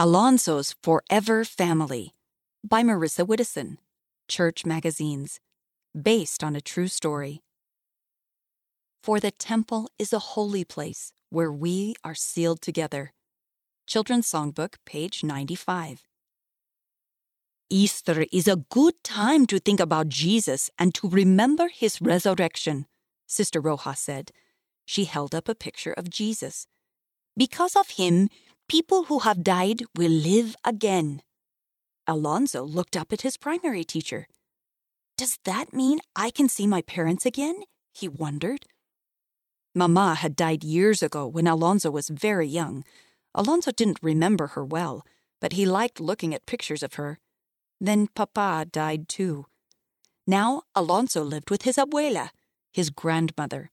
Alonso's Forever Family by Marissa Widdison, Church Magazines, based on a true story. For the temple is a holy place where we are sealed together. Children's Songbook, page 95. Easter is a good time to think about Jesus and to remember his resurrection, Sister Rojas said. She held up a picture of Jesus. Because of him, people who have died will live again. Alonso looked up at his primary teacher. Does that mean I can see my parents again? he wondered. Mama had died years ago when Alonso was very young. Alonso didn't remember her well, but he liked looking at pictures of her. Then Papa died too. Now Alonso lived with his abuela, his grandmother.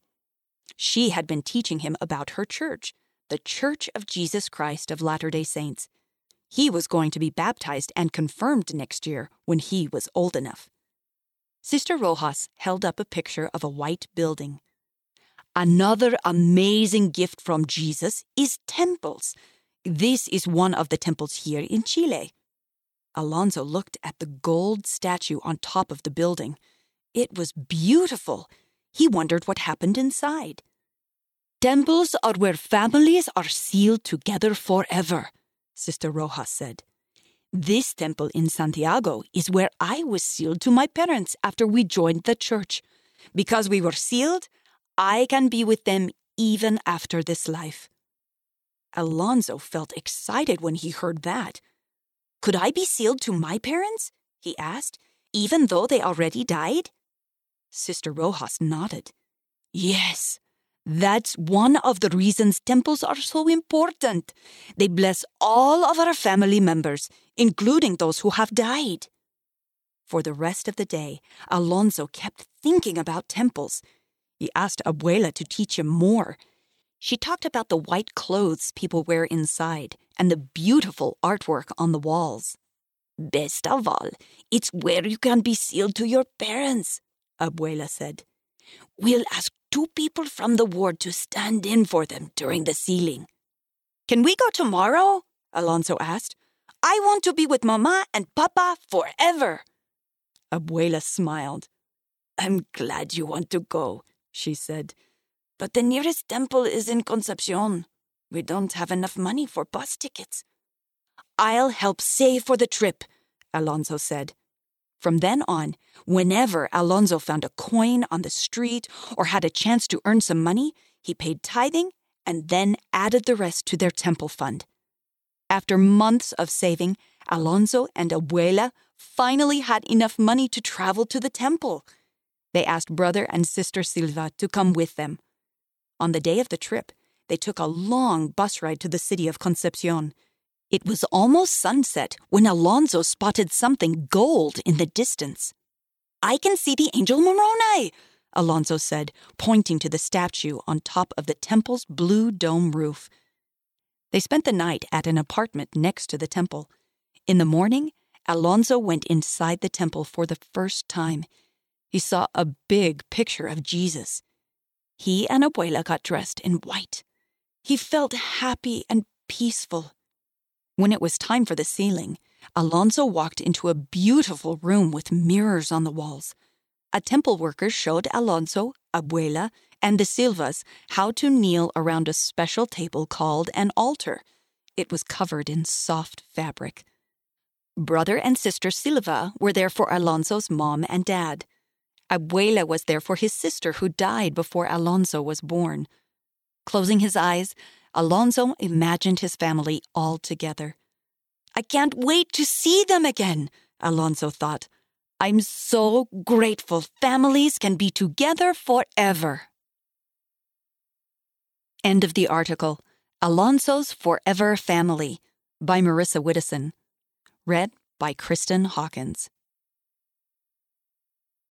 She had been teaching him about her church, the Church of Jesus Christ of Latter day Saints. He was going to be baptized and confirmed next year when he was old enough. Sister Rojas held up a picture of a white building. Another amazing gift from Jesus is temples. This is one of the temples here in Chile. Alonso looked at the gold statue on top of the building. It was beautiful. He wondered what happened inside. Temples are where families are sealed together forever, Sister Rojas said. This temple in Santiago is where I was sealed to my parents after we joined the church. Because we were sealed, I can be with them even after this life. Alonso felt excited when he heard that. Could I be sealed to my parents? he asked, even though they already died? Sister Rojas nodded. Yes, that's one of the reasons temples are so important. They bless all of our family members, including those who have died. For the rest of the day, Alonso kept thinking about temples. He asked Abuela to teach him more. She talked about the white clothes people wear inside and the beautiful artwork on the walls. Best of all, it's where you can be sealed to your parents, Abuela said. We'll ask two people from the ward to stand in for them during the sealing. Can we go tomorrow? Alonso asked. I want to be with Mama and Papa forever. Abuela smiled. I'm glad you want to go, she said. But the nearest temple is in Concepcion. We don't have enough money for bus tickets. I'll help save for the trip, Alonso said. From then on, whenever Alonso found a coin on the street or had a chance to earn some money, he paid tithing and then added the rest to their temple fund. After months of saving, Alonso and Abuela finally had enough money to travel to the temple. They asked brother and sister Silva to come with them. On the day of the trip, they took a long bus ride to the city of Concepcion. It was almost sunset when Alonso spotted something gold in the distance. I can see the angel Moroni, Alonso said, pointing to the statue on top of the temple's blue dome roof. They spent the night at an apartment next to the temple. In the morning, Alonso went inside the temple for the first time. He saw a big picture of Jesus. He and Abuela got dressed in white. He felt happy and peaceful. When it was time for the sealing, Alonso walked into a beautiful room with mirrors on the walls. A temple worker showed Alonso, Abuela, and the Silvas how to kneel around a special table called an altar. It was covered in soft fabric. Brother and sister Silva were there for Alonso's mom and dad. Abuela was there for his sister who died before Alonso was born. Closing his eyes, Alonso imagined his family all together. I can't wait to see them again, Alonso thought. I'm so grateful families can be together forever. End of the article Alonso's Forever Family by Marissa Widdison. Read by Kristen Hawkins.